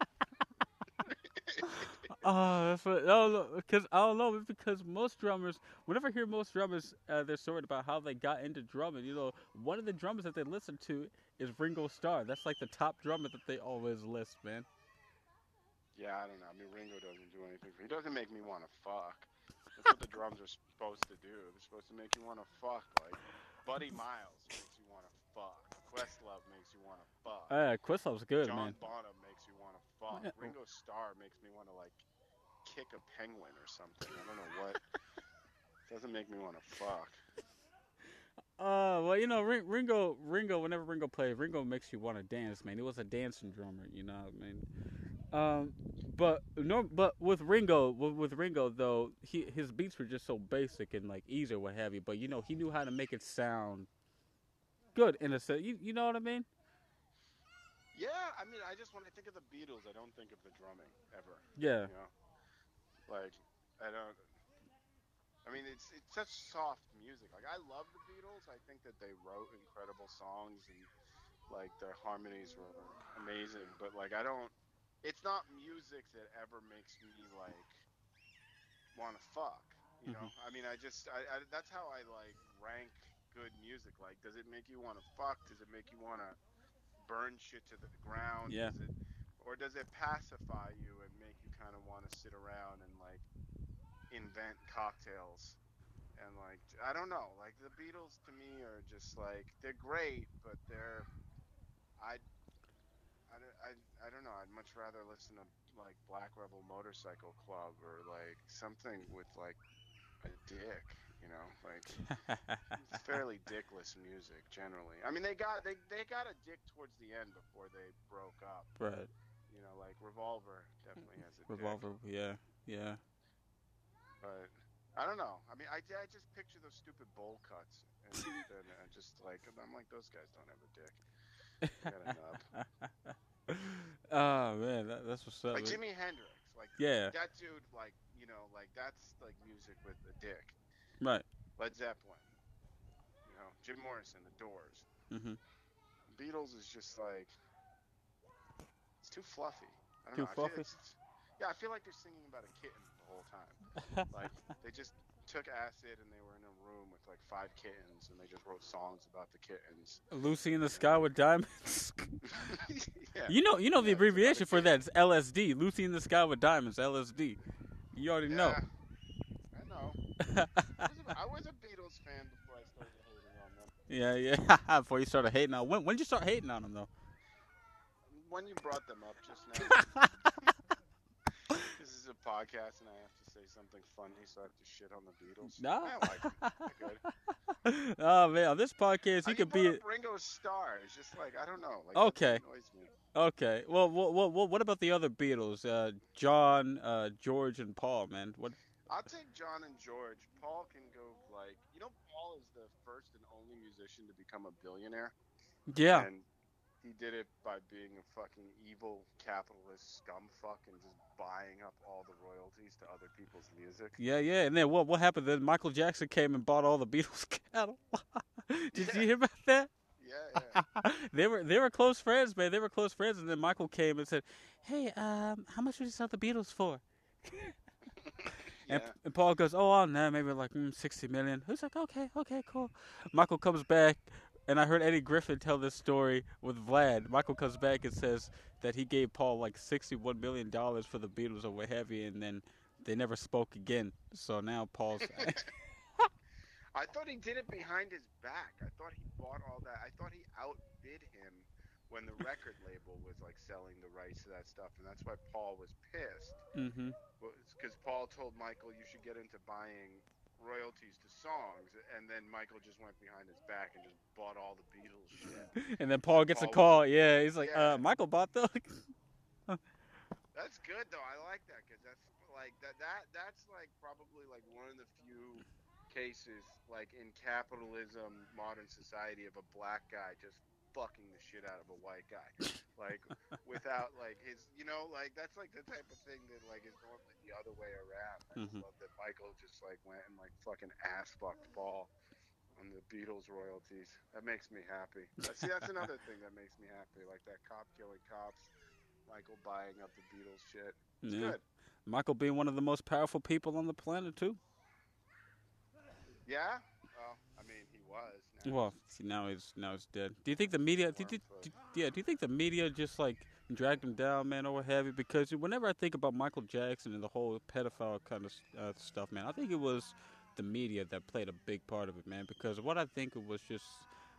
Oh, that's what. Oh, because I don't know. Because most drummers, whenever I hear most drummers, uh, their story about how they got into drumming. You know, one of the drummers that they listen to is Ringo Starr. That's like the top drummer that they always list, man. Yeah, I don't know. I mean, Ringo doesn't do anything. For, he doesn't make me want to fuck. That's what the drums are supposed to do. They're supposed to make you want to fuck. Like Buddy Miles makes you want to fuck. Questlove makes you want to fuck. Uh, Questlove's good, John man. Bonham makes you want to fuck. Ringo Starr makes me want to like kick a penguin or something. I don't know what. (laughs) doesn't make me want to fuck. Uh, well, you know, Ringo, Ringo. Whenever Ringo plays, Ringo makes you want to dance, man. He was a dancing drummer, you know. what I mean, um, But no, but with Ringo, with, with Ringo though, he his beats were just so basic and like easy or what have you. But you know, he knew how to make it sound good in a sense. You you know what I mean? Yeah, I mean, I just when I think of the Beatles, I don't think of the drumming ever. Yeah. You know, like I don't. I mean, it's it's such soft music. Like I love the Beatles. I think that they wrote incredible songs and like their harmonies were amazing. But like I don't. It's not music that ever makes me like want to fuck. You know. Mm-hmm. I mean, I just I, I that's how I like rank good music. Like, does it make you want to fuck? Does it make you want to burn shit to the ground? Yeah. Does it, or does it pacify you and make you kind of want to sit around and like invent cocktails? And like, I don't know. Like the Beatles to me are just like they're great, but they're I. I, don't- I, I don't know. I'd much rather listen to like Black Rebel Motorcycle Club or like something with like a dick, you know, like (laughs) fairly dickless music generally. I mean, they got they they got a dick towards the end before they broke up. right. You know, like Revolver definitely has a dick, Revolver. Yeah. Yeah. but I don't know. I mean, I, I just picture those stupid bowl cuts, and (laughs) then I just like I'm like those guys don't have a dick. Got a nub. oh man, that, that's what's up. Like. Jimi Hendrix, like Yeah. that dude, like you know, like that's like music with a dick. Right. Led Zeppelin, you know, Jim Morrison, The Doors. Mm-hmm. Beatles is just like too fluffy. I don't Too know. I feel fluffy? yeah, I feel like they're singing about a kitten the whole time. (laughs) Like they just took acid and they were in a room with like five kittens and they just wrote songs about the kittens. Lucy in the Sky with Diamonds. (laughs) yeah. you know, you know the Yeah, it's about abbreviation for that is LSD. Lucy in the Sky with Diamonds. LSD. You already know. I know. (laughs) I was, a, I was a Beatles fan before I started hating on them. yeah, yeah. Before you started hating on when when did you start hating on them though? When you brought them up just now. (laughs) this is a podcast and I have to say something funny, so I have to shit on the Beatles. No. I like. (laughs) Oh man, on this podcast you could be up Ringo Starr. It's just like I don't know. Like, Okay. That annoys me. okay. Well, what what what about the other Beatles? Uh, John, uh, George, and Paul. Man, what? I'll take John and George. Paul can go like you know. Paul is the first and only musician to become a billionaire. Yeah, And he did it by being a fucking evil capitalist scumfuck and just buying up all the royalties to other people's music. yeah, yeah. And then what what happened? Then Michael Jackson came and bought all the Beatles (laughs) cattle. (laughs) Did Yeah. you hear about that? Yeah, yeah. (laughs) they were they were close friends, man. They were close friends, and then Michael came and said, "Hey, um, how much would you sell the Beatles for?" And, yeah. and Paul goes, "Oh, on that, maybe like mm, sixty million. Who's like, "Okay, okay, cool." Michael comes back, and I heard Eddie Griffin tell this story with Vlad. Michael comes back and says that he gave Paul like sixty-one million dollars for the Beatles or what have you, and then they never spoke again. So now Paul's (laughs) I thought he did it behind his back. I thought he bought all that. I thought he outbid him when the record label was like selling the rights to that stuff, and that's why Paul was pissed. Mm-hmm. Because Paul told Michael you should get into buying royalties to songs, and then Michael just went behind his back and just bought all the Beatles shit. (laughs) and then Paul gets a Paul call. Yeah, he's like, Yeah. uh, "Michael bought the." That's good though. I like that because that's like that. That that's like probably like one of the few cases like in capitalism, modern society, of a black guy just fucking the shit out of a white guy, like without like his, you know, like that's like the type of thing that like is normally the other way around. I just Mhm. love that Michael just like went and like fucking ass fucked Paul on the Beatles royalties. That makes me happy. See, that's another thing that makes me happy, like that cop killing cops. Michael buying up the Beatles shit. It's Yeah. good. Michael being one of the most powerful people on the planet too. Yeah. Well, I mean, he was. Now. Well, see, now he's now he's dead. Do you think the media? Do you, think- do, yeah. Do you think the media just like dragged him down, man, or what have you? Because whenever I think about Michael Jackson and the whole pedophile kind of uh, stuff, man, I think it was the media that played a big part of it, man. Because what I think it was just.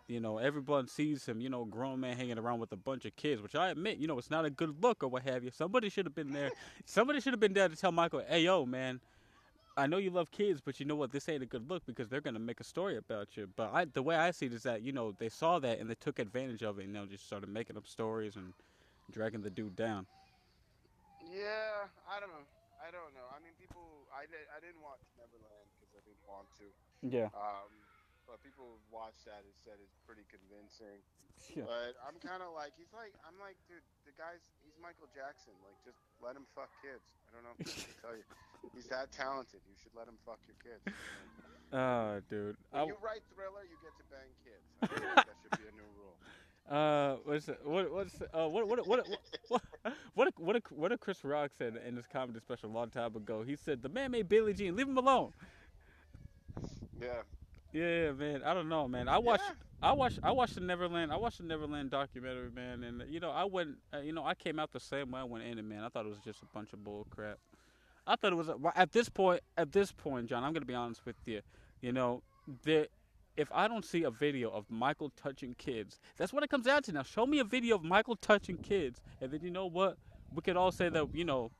You know, everyone sees him, you know, grown man hanging around with a bunch of kids, which I admit, you know, it's not a good look or what have you. Somebody should have been there. (laughs) Somebody should have been there to tell Michael, hey, yo, man, I know you love kids, but you know what? This ain't a good look because they're gonna make a story about you. But I, the way I see it is that you know they saw that and they took advantage of it and they just started making up stories and dragging the dude down. Yeah, I don't know. I don't know. I mean, people. I, I didn't watch Neverland because I didn't want to. Yeah. Um, but people who've watched that and said it's pretty convincing. (laughs) Yeah. But I'm kind of like, he's like, I'm like, dude, the guy's, he's Michael Jackson. Like, just let him fuck kids. I don't know what to tell you. (laughs) He's that talented. You should let him fuck your kids. Oh, (laughs) dude. When you write Thriller, you get to bang kids. I think that should be a new rule. uh, what's what what's uh what what what what what what what, what did Chris Rock said in this comedy special a long time ago? He said the man made Billie Jean. Leave him alone. Yeah. Yeah, man. I don't know, man. I watched. Yeah. I watched. I watched the Neverland. I watched the Neverland documentary, man. And you know, I went. Uh, you know, I came out the same way I went in it, man. I thought it was just a bunch of bull crap. I thought it was a- at this point. At this point, John, I'm gonna be honest with you. You know, the if I don't see a video of Michael touching kids, that's what it comes down to. Now, show me a video of Michael touching kids, and then you know what? We could all say that you know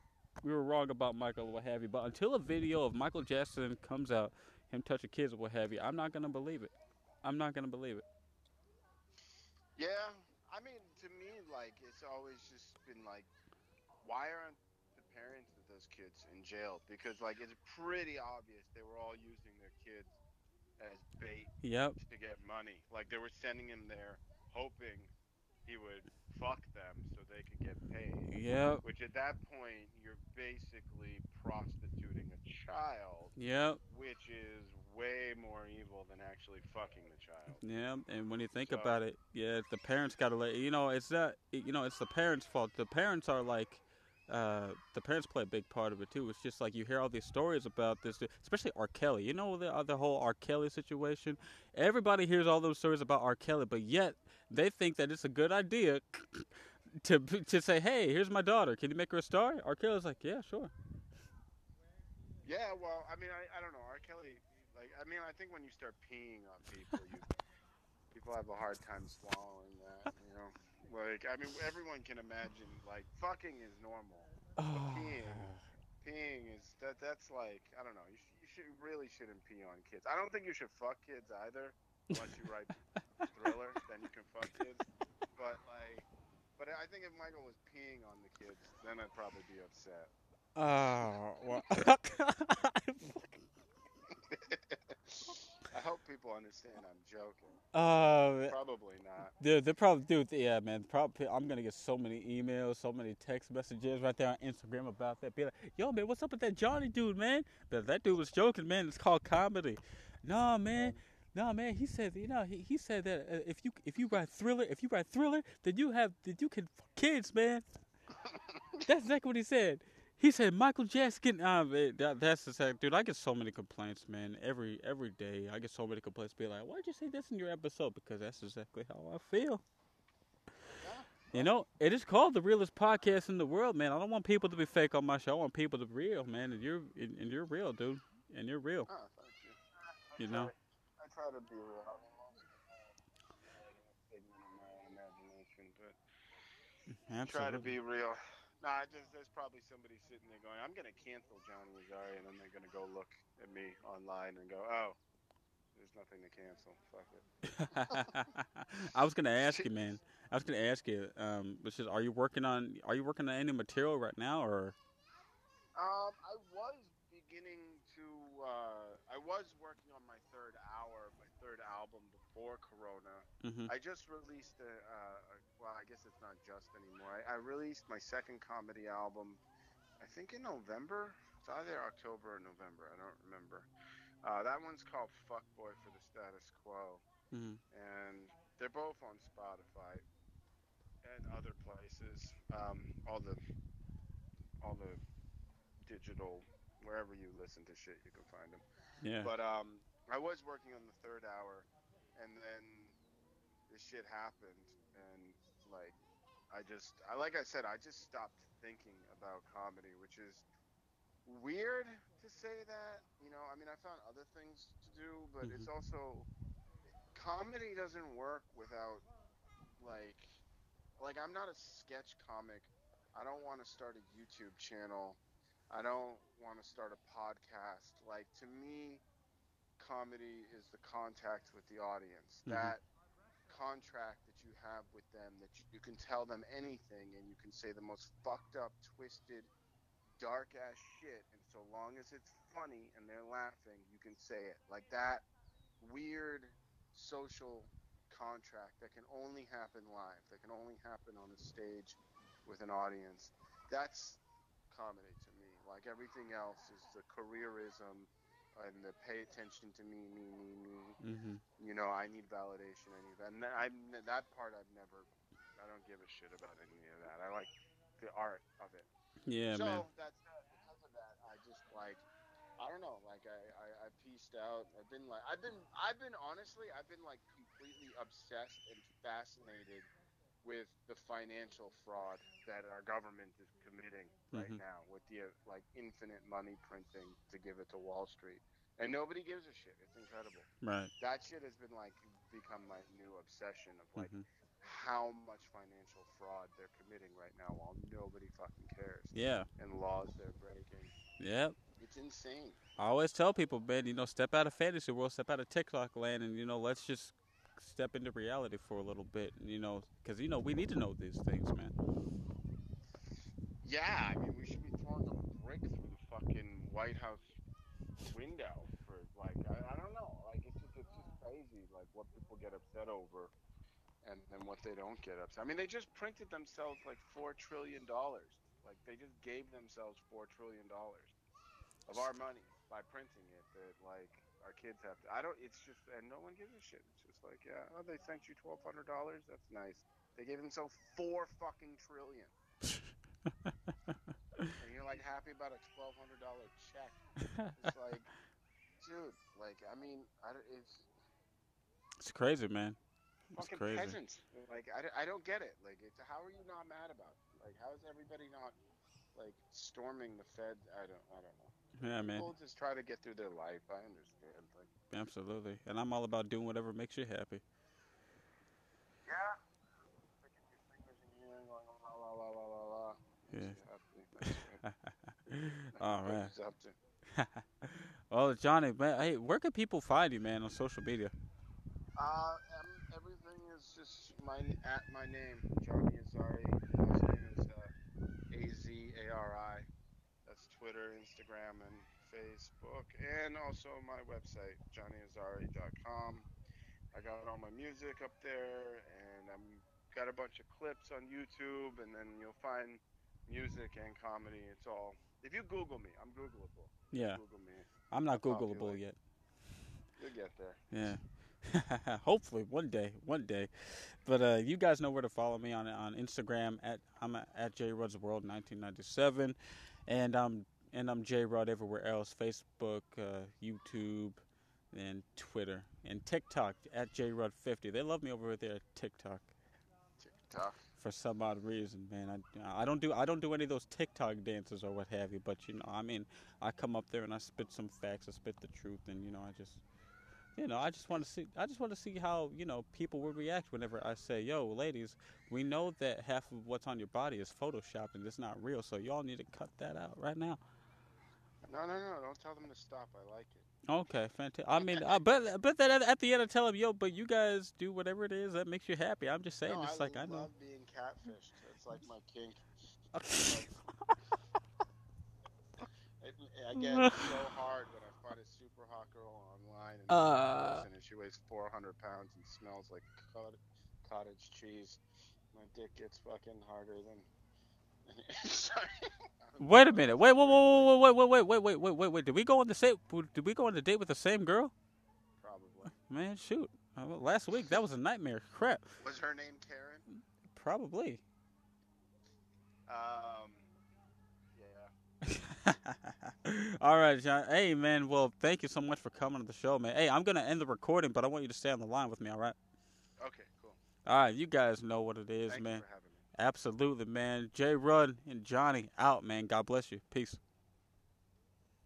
we were wrong about Michael or what have you. But until a video of Michael Jackson comes out, him touching kids or what have you, I'm not gonna believe it. I'm not gonna believe it. Yeah, I mean, to me, like it's always just been like, why aren't the parents of those kids in jail? Because like it's pretty obvious they were all using their kids as bait Yep. to get money. Like they were sending him there, hoping he would fuck them so they could get paid. Yep. Which at that point you're basically prostituting a child, Yep. which is way more evil than actually fucking the child. Yeah, and when you think So- about it, yeah, the parents got to let you know. It's not, you know, it's the parents' fault. The parents are like, uh, the parents play a big part of it too. It's just like you hear all these stories about this, especially R. Kelly. You know the uh, the whole R. Kelly situation. Everybody hears all those stories about R. Kelly, but yet they think that it's a good idea to to say, "Hey, here's my daughter. Can you make her a star?" R. Kelly's like, "Yeah, sure." Yeah, well, I mean, I, I don't know. R. Kelly, like, I mean, I think when you start peeing on people, you people have a hard time swallowing that. You know, like, I mean, everyone can imagine, like, fucking is normal. Oh, Peeing, peeing is that. That's like, I don't know. You, sh- you should really shouldn't pee on kids. I don't think you should fuck kids either. Unless you write thriller, then you can fuck kids. But like, but I think if Michael was peeing on the kids, then I'd probably be upset. oh, well. (laughs) I hope people understand I'm joking. uh, Probably not. Dude, they probably dude, yeah, man. Probably, I'm gonna get so many emails, so many text messages right there on Instagram about that. Be like, yo, man, what's up with that Johnny dude, man? But that dude was joking, man. It's called comedy. No, man. No, man. He said, you know, he, he said that uh, if you if you write thriller, if you write thriller, then you have that you can kids, man. (laughs) That's exactly what he said. He said Michael Jackson. Uh, man, that, that's the fact, dude. I get so many complaints, man. Every every day, I get so many complaints. Be like, why'd you say this in your episode? Because that's exactly how I feel. You know, it is called the realest podcast in the world, man. I don't want people to be fake on my show. I want people to be real, man. And you're and, and you're real, dude. And you're real. Oh. You know. Try to be real. I mean, most of the time, figment of my own imagination, but try to be real. Nah, I just there's probably somebody sitting there going, "I'm gonna cancel Johnny Azari," and then they're gonna go look at me online and go, "Oh, there's nothing to cancel. Fuck it." (laughs) I was gonna ask you, (laughs) man. I was gonna ask you, um, which is, are you working on? Are you working on any material right now, or? Um, I was beginning to. Uh, I was working on my third hour, my third album before Corona. hmm I just released a, uh, a well, I guess it's not just anymore. I, I released my second comedy album, I think in November. It's either October or November. I don't remember. Uh, that one's called "Fuckboy for the Status Quo," hmm and they're both on Spotify and other places. Um, all the all the digital wherever you listen to shit, you can find them. Yeah. But um, I was working on the third hour, and then this shit happened, and like, I just, I like I said, I just stopped thinking about comedy, which is weird to say that. You know, I mean, I found other things to do, but it's mm-hmm. also comedy doesn't work without like, like I'm not a sketch comic. I don't want to start a YouTube channel. I don't want to start a podcast. Like to me, comedy is the contact with the audience. Mhm. That contract that you have with them that you, you can tell them anything and you can say the most fucked up, twisted, dark ass shit, and so long as it's funny and they're laughing, you can say it. Like that weird social contract that can only happen live, that can only happen on a stage with an audience. That's comedy to me. Like everything else is the careerism and the pay attention to me, me, me, me. Mm-hmm. You know, I need validation. I need that. And I'm, that part I've never. I don't give a shit about any of that. I like the art of it. Yeah, so man. that's uh, because of that. I just like. I don't know. Like I, I, I pieced out. I've been like. I've been. I've been honestly. I've been like completely obsessed and fascinated with the financial fraud that our government is committing right Mhm. now with the like infinite money printing to give it to Wall Street, and nobody gives a shit. It's incredible. Right. That shit has been like become my new obsession of like Mhm. how much financial fraud they're committing right now while nobody fucking cares Yeah. and laws they're breaking. Yep. It's insane. I always tell people, man, you know, step out of fantasy world, step out of TikTok land, and you know, let's just step into reality for a little bit. You know, because you know we need to know these things, man. Yeah, I mean we should be throwing a brick through the fucking White House window for like I, I don't know. Like it's just it's just crazy like what people get upset over and then what they don't get upset. I mean they just printed themselves like four trillion dollars. Like they just gave themselves four trillion dollars of our money by printing it that like our kids have to I don't it's just and no one gives a shit. It's just like, yeah, oh they sent you twelve hundred dollars, that's nice. They gave themselves four fucking trillion. (laughs) and you're like happy about a twelve hundred dollar check. It's (laughs) like, dude, like I mean, I, don't- it's It's crazy, man. It's fucking crazy. peasants. Like I, don't- I don't get it. Like it's how are you not mad about it? Like how is everybody not like storming the Fed? I don't I don't know. Yeah, man. People just try to get through their life. I understand. Like Absolutely. And I'm all about doing whatever makes you happy. yeah, sticking your fingers in your ear and going la la la la la la. Yeah. Makes you happy. Makes you happy. (laughs) all right. he's up to. well, Johnny, man, hey, where can people find you, man, on social media? Uh, um, everything is just my at my name, Johnny Azari. Last name is uh, A Z A R I. Twitter, Instagram, and Facebook, and also my website, JohnnyAzari.com. I got all my music up there, and I'm got a bunch of clips on YouTube, and then you'll find music and comedy. It's all. If you Google me, I'm Googleable. Yeah. Google me, I'm not I'll call you Googleable yet. you'll get there. Yeah. (laughs) Hopefully one day, one day. But uh, you guys know where to follow me on on Instagram at I'm at, at J Rudd's World 1997, and I'm and I'm J Rudd everywhere else: Facebook, uh, YouTube, and Twitter, and TikTok at J Rudd 50. They love me over there at TikTok TikTok. for some odd reason, man. I, I don't do I don't do any of those TikTok dances or what have you. But you know, I mean, I come up there and I spit some facts, I spit the truth, and you know, I just, you know, I just want to see I just want to see how you know people would react whenever I say, "Yo, ladies, we know that half of what's on your body is photoshopped and it's not real, so y'all need to cut that out right now." No, no, no! Don't tell them to stop. I like it. Okay, fantastic. I mean, uh, but but then at, at the end, I tell them, "Yo, but you guys do whatever it is that makes you happy." I'm just saying, no, just I like I know. love being catfished. It's like my kink. (laughs) It, I get so hard when I find a super hot girl online and, Uh. and she weighs 400 pounds and smells like cottage cheese. My dick gets fucking harder than. Wait a minute. Wait, wait, wait, wait, wait, wait, wait, wait, wait, wait, wait. Did we go on the same? Did we go on the date with the same girl? Probably. Man, shoot. Uh, last week that was a nightmare. Crap. Was her name Karen? Probably. Um. Yeah. All right, John. Hey, man. Well, thank you so much for coming to the show, man. Hey, I'm gonna end the recording, but I want you to stay on the line with me. All right. Okay. Cool. All right. You guys know what it is, Thank man. Absolutely, man. Jay Run and Johnny out, man. God bless you. Peace.